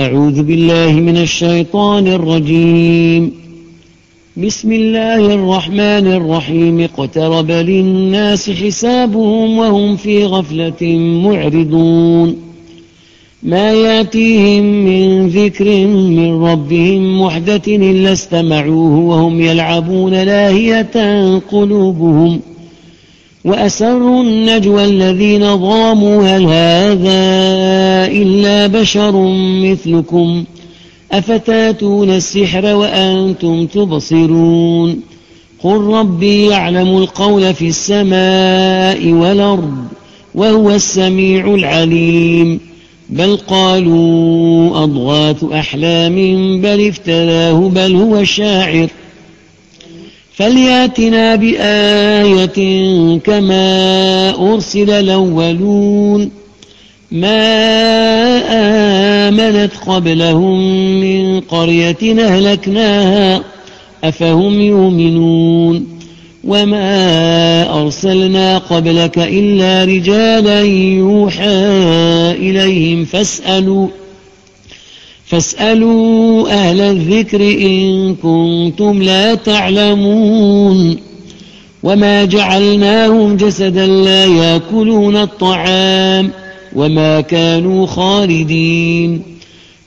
أعوذ بالله من الشيطان الرجيم. بسم الله الرحمن الرحيم. اقترب للناس حسابهم وهم في غفلة معرضون. ما يأتيهم من ذكر من ربهم محدث إلا استمعوه وهم يلعبون لاهية قلوبهم. وأسروا النجوى الذين ظاموا هل هذا إلا بشر مثلكم؟ أفتاتون السحر وأنتم تبصرون؟ قل ربي يعلم القول في السماء والأرض وهو السميع العليم. بل قالوا أضغاث أحلام بل افتلاه بل هو شاعر. فلياتنا بآية كما أرسل الأولون ما آمنت قبلهم من قرية أهلكناها أفهم يؤمنون وما أرسلنا قبلك إلا رجالا يوحى إليهم فاسألوا فاسألوا أهل الذكر إن كنتم لا تعلمون وما جعلناهم جسدا لا يأكلون الطعام وما كانوا خالدين.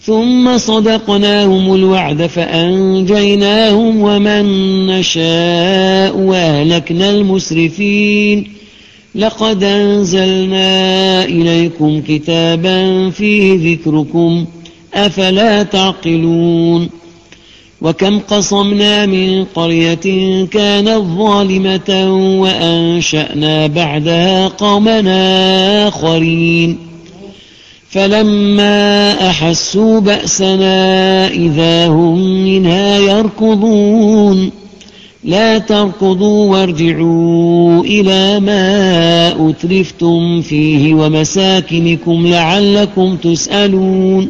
ثم صدقناهم الوعد فأنجيناهم ومن نشاء وأهلكنا المسرفين. لقد أنزلنا إليكم كتابا فيه ذكركم أفلا تعقلون وكم قصمنا من قرية كانت ظالمة وأنشأنا بعدها قومنا آخرين فلما أحسوا بأسنا إذا هم منها يركضون لا تركضوا وارجعوا إلى ما أترفتم فيه ومساكنكم لعلكم تسألون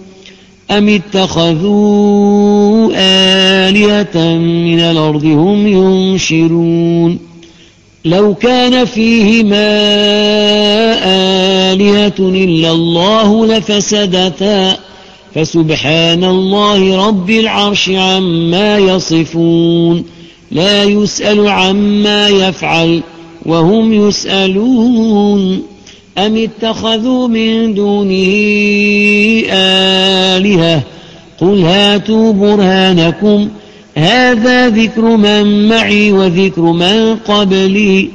أم اتخذوا آلية من الأرض هم ينشرون؟ لو كان فيهما آلهة إلا الله لفسدتا. فسبحان الله رب العرش عما يصفون. لا يسأل عما يفعل وهم يسألون. أم اتخذوا من دونه آلهة قل هاتوا برهانكم هذا ذكر من معي وذكر من قبلي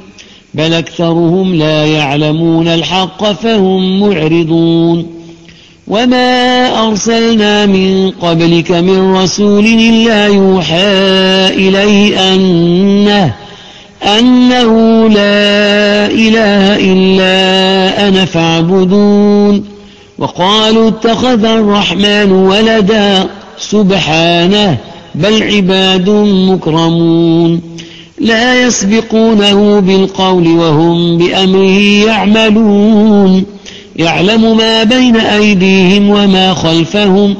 بل أكثرهم لا يعلمون الحق فهم معرضون وما أرسلنا من قبلك من رسول إلا يوحى إليه أنه أنه لا إله إلا أنا فاعبدون. وقالوا اتخذ الرحمن ولدا. سبحانه بل عباد مكرمون. لا يسبقونه بالقول وهم بأمره يعملون. يعلم ما بين أيديهم وما خلفهم.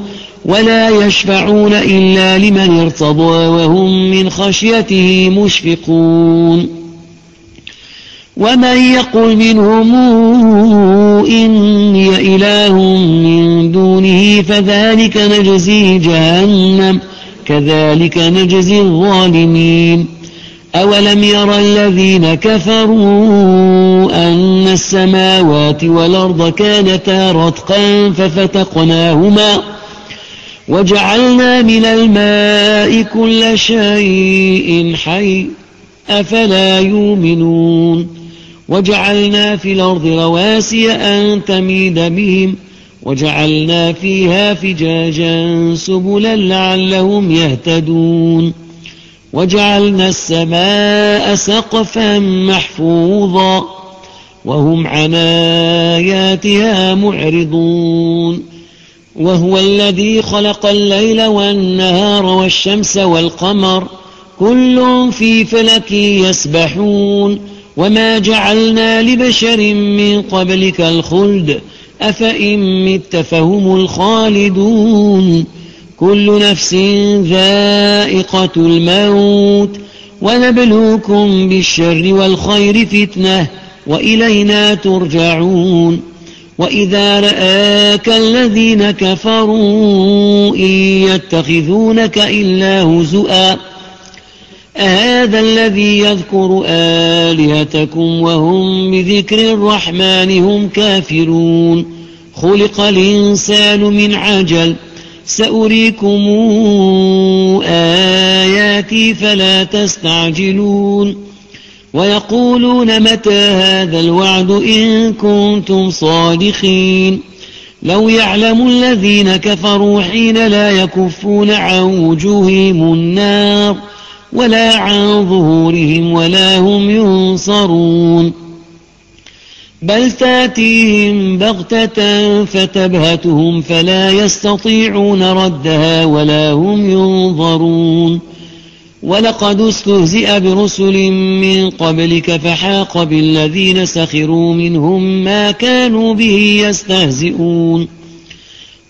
ولا يشفعون إلا لمن ارتضى وهم من خشيته مشفقون ومن يقل منهم إني إله من دونه فذلك نجزي جهنم كذلك نجزي الظالمين أولم ير الذين كفروا أن السماوات والأرض كانتا رتقا ففتقناهما وجعلنا من الماء كل شيء حي أفلا يؤمنون وجعلنا في الأرض رواسي أن تميد بهم وجعلنا فيها فجاجا سبلا لعلهم يهتدون وجعلنا السماء سقفا محفوظا وهم عن آياتها معرضون وهو الذي خلق الليل والنهار والشمس والقمر. كل في فلك يسبحون. وما جعلنا لبشر من قبلك الخلد. أفإن مت فهم الخالدون. كل نفس ذائقة الموت. ونبلوكم بالشر والخير فتنة. وإلينا ترجعون. وإذا رآك الذين كفروا إن يتخذونك إلا هزؤا أهذا الذي يذكر آلهتكم وهم بذكر الرحمن هم كافرون خلق الإنسان من عجل سأريكم آياتي فلا تستعجلون ويقولون متى هذا الوعد إن كنتم صادقين لو يعلم الذين كفروا حين لا يكفون عن وجوههم النار ولا عن ظهورهم ولا هم ينصرون بل تأتيهم بغتة فتبهتهم فلا يستطيعون ردها ولا هم ينظرون ولقد استهزئ برسل من قبلك فحاق بالذين سخروا منهم ما كانوا به يستهزئون.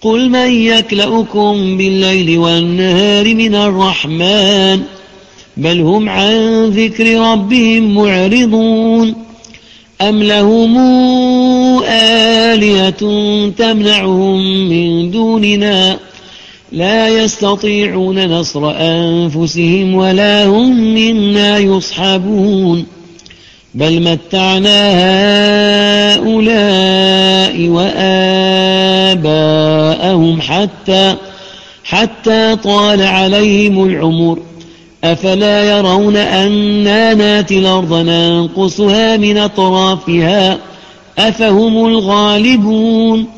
قل من يكلأكم بالليل والنهار من الرحمن؟ بل هم عن ذكر ربهم معرضون. أم لهم آلية تمنعهم من دوننا؟ لا يستطيعون نصر أنفسهم ولا هم منا يصحبون. بل متعنا هؤلاء وآباءهم حتى حتى طال عليهم العمر. أفلا يرون أنا ناتي الأرض ننقصها من أطرافها؟ أفهم الغالبون.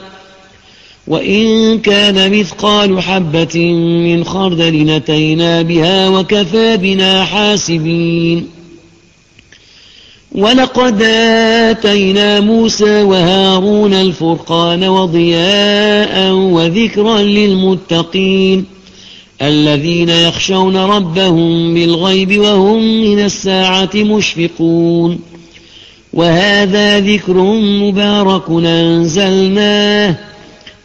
وإن كان مثقال حبة من خردل نتينا بها وكفى بنا حاسبين. ولقد آتينا موسى وهارون الفرقان وضياء وذكرا للمتقين الذين يخشون ربهم بالغيب وهم من الساعة مشفقون. وهذا ذكر مبارك أنزلناه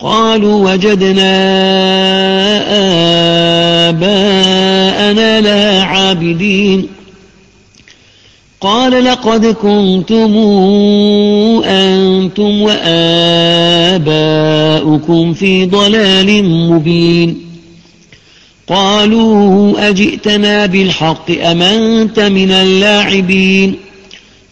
قالوا وجدنا آباءنا لها عابدين. قال لقد كنتم أنتم وآباؤكم في ضلال مبين. قالوا أجئتنا بالحق أمنت من اللاعبين؟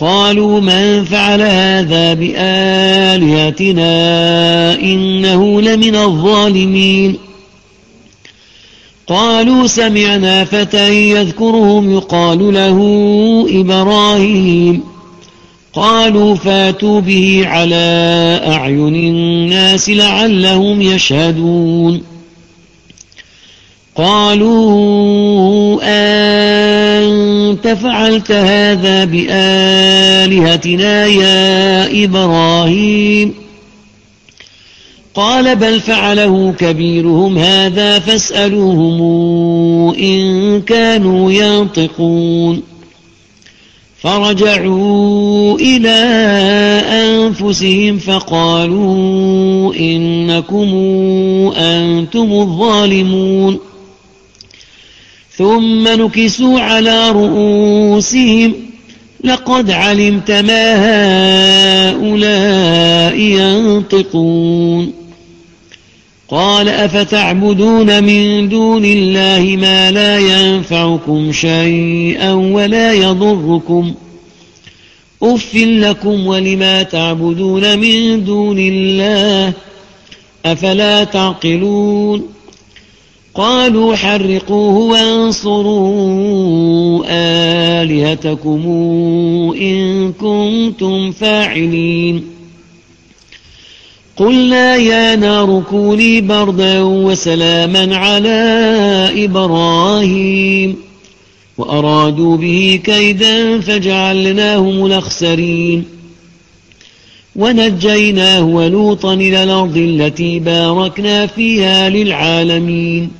قالوا من فعل هذا بآلهتنا إنه لمن الظالمين قالوا سمعنا فتى يذكرهم يقال له إبراهيم قالوا فاتوا به على أعين الناس لعلهم يشهدون قالوا أنت فعلت هذا بآلهتنا يا إبراهيم. قال بل فعله كبيرهم هذا فاسألوهم إن كانوا ينطقون. فرجعوا إلى أنفسهم فقالوا إنكم أنتم الظالمون. ثم نكسوا على رؤوسهم. لقد علمت ما هؤلاء ينطقون. قال أفتعبدون من دون الله ما لا ينفعكم شيئا ولا يضركم. أف لكم ولما تعبدون من دون الله أفلا تعقلون؟ قالوا حرقوه وانصروا آلهتكم إن كنتم فاعلين. قلنا يا نار كوني بردا وسلاما على إبراهيم. وأرادوا به كيدا فجعلناهم الأخسرين. ونجيناه ولوطا إلى الأرض التي باركنا فيها للعالمين.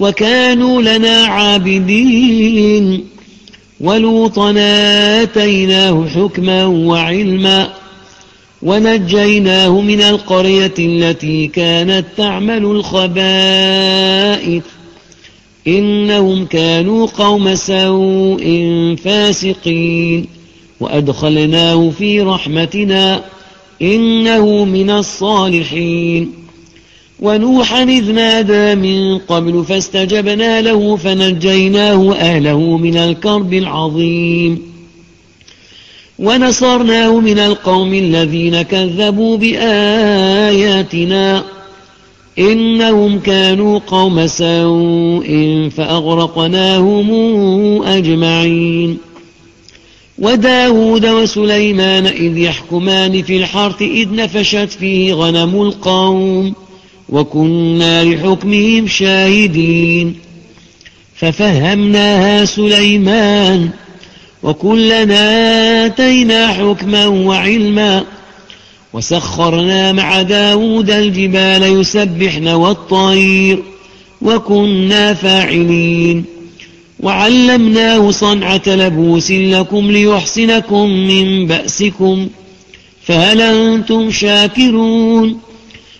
وكانوا لنا عابدين. ولوطنا آتيناه حكما وعلما ونجيناه من القرية التي كانت تعمل الخبائث. إنهم كانوا قوم سوء فاسقين. وأدخلناه في رحمتنا إنه من الصالحين. ونوحا إذ نادى من قبل فاستجبنا له فنجيناه أهله من الكرب العظيم. ونصرناه من القوم الذين كذبوا بآياتنا. إنهم كانوا قوم سوء فأغرقناهم أجمعين. وداود وسليمان إذ يحكمان في الحرث إذ نفشت فيه غنم القوم. وكنا لحكمهم شاهدين. ففهمناها سليمان وكلنا آتينا حكما وعلما. وسخرنا مع داود الجبال يسبحن والطير وكنا فاعلين. وعلمناه صنعة لبوس لكم ليحسنكم من بأسكم. فهل أنتم شاكرون؟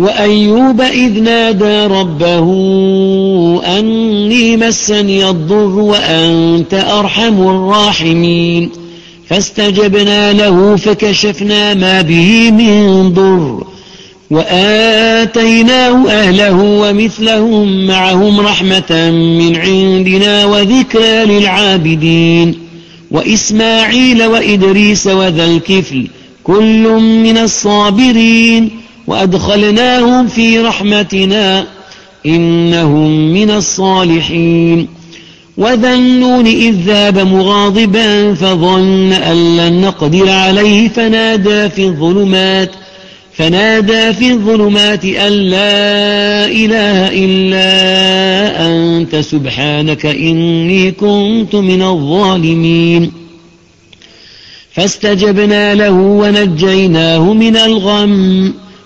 وأيوب إذ نادى ربه أني مسني الضر وأنت أرحم الراحمين. فاستجبنا له فكشفنا ما به من ضر وآتيناه أهله ومثلهم معهم رحمة من عندنا وذكرى للعابدين. وإسماعيل وإدريس وذا الكفل كل من الصابرين. وأدخلناهم في رحمتنا إنهم من الصالحين. وذا النون إذ ذاب مغاضبا فظن أن لن نقدر عليه. فنادى في الظلمات فنادى في الظلمات أن لا إله إلا أنت سبحانك إني كنت من الظالمين. فاستجبنا له ونجيناه من الغم.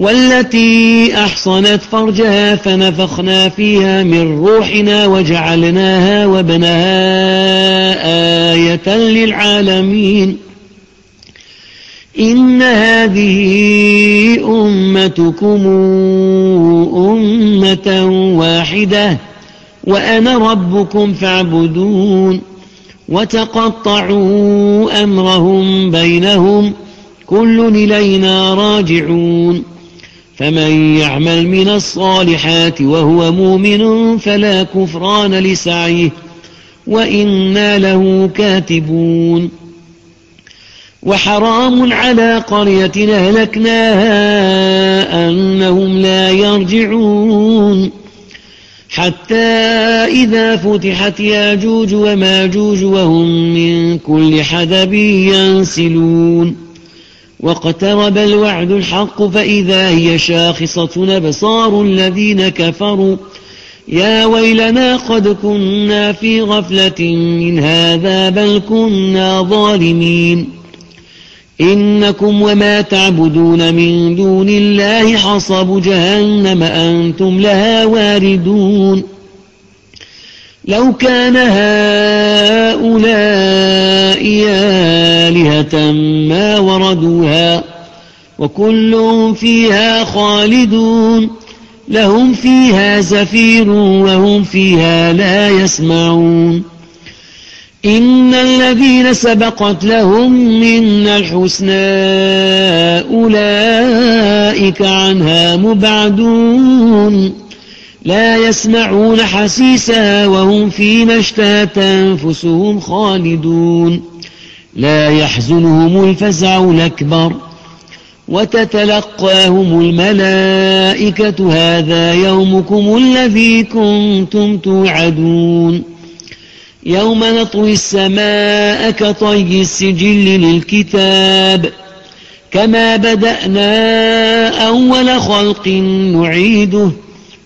والتي أحصنت فرجها فنفخنا فيها من روحنا وجعلناها وبنها آية للعالمين. إن هذه أمتكم أمة واحدة وأنا ربكم فاعبدون وتقطعوا أمرهم بينهم كل إلينا راجعون. فمن يعمل من الصالحات وهو مؤمن فلا كفران لسعيه وإنا له كاتبون. وحرام على قرية أهلكناها أنهم لا يرجعون. حتى إذا فتحت ياجوج وماجوج وهم من كل حدب ينسلون. واقترب الوعد الحق فإذا هي شاخصة نبصار الذين كفروا. يا ويلنا قد كنا في غفلة من هذا بل كنا ظالمين. إنكم وما تعبدون من دون الله حصب جهنم أنتم لها واردون. لو كان هؤلاء آلهة ما وردوها وكل فيها خالدون لهم فيها زفير وهم فيها لا يسمعون إن الذين سبقت لهم من الحسنى أولئك عنها مبعدون لا يسمعون حسيسها وهم فيما اشتهت أنفسهم خالدون. لا يحزنهم الفزع الأكبر وتتلقاهم الملائكة. هذا يومكم الذي كنتم توعدون. يوم نطوي السماء كطي السجل للكتاب. كما بدأنا أول خلق نعيده.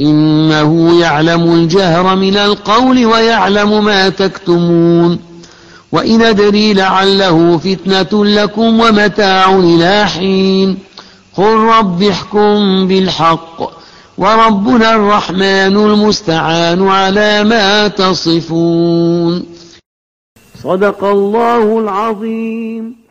إنه يعلم الجهر من القول ويعلم ما تكتمون وإن أدري لعله فتنة لكم ومتاع إلى حين قل رب احكم بالحق وربنا الرحمن المستعان على ما تصفون صدق الله العظيم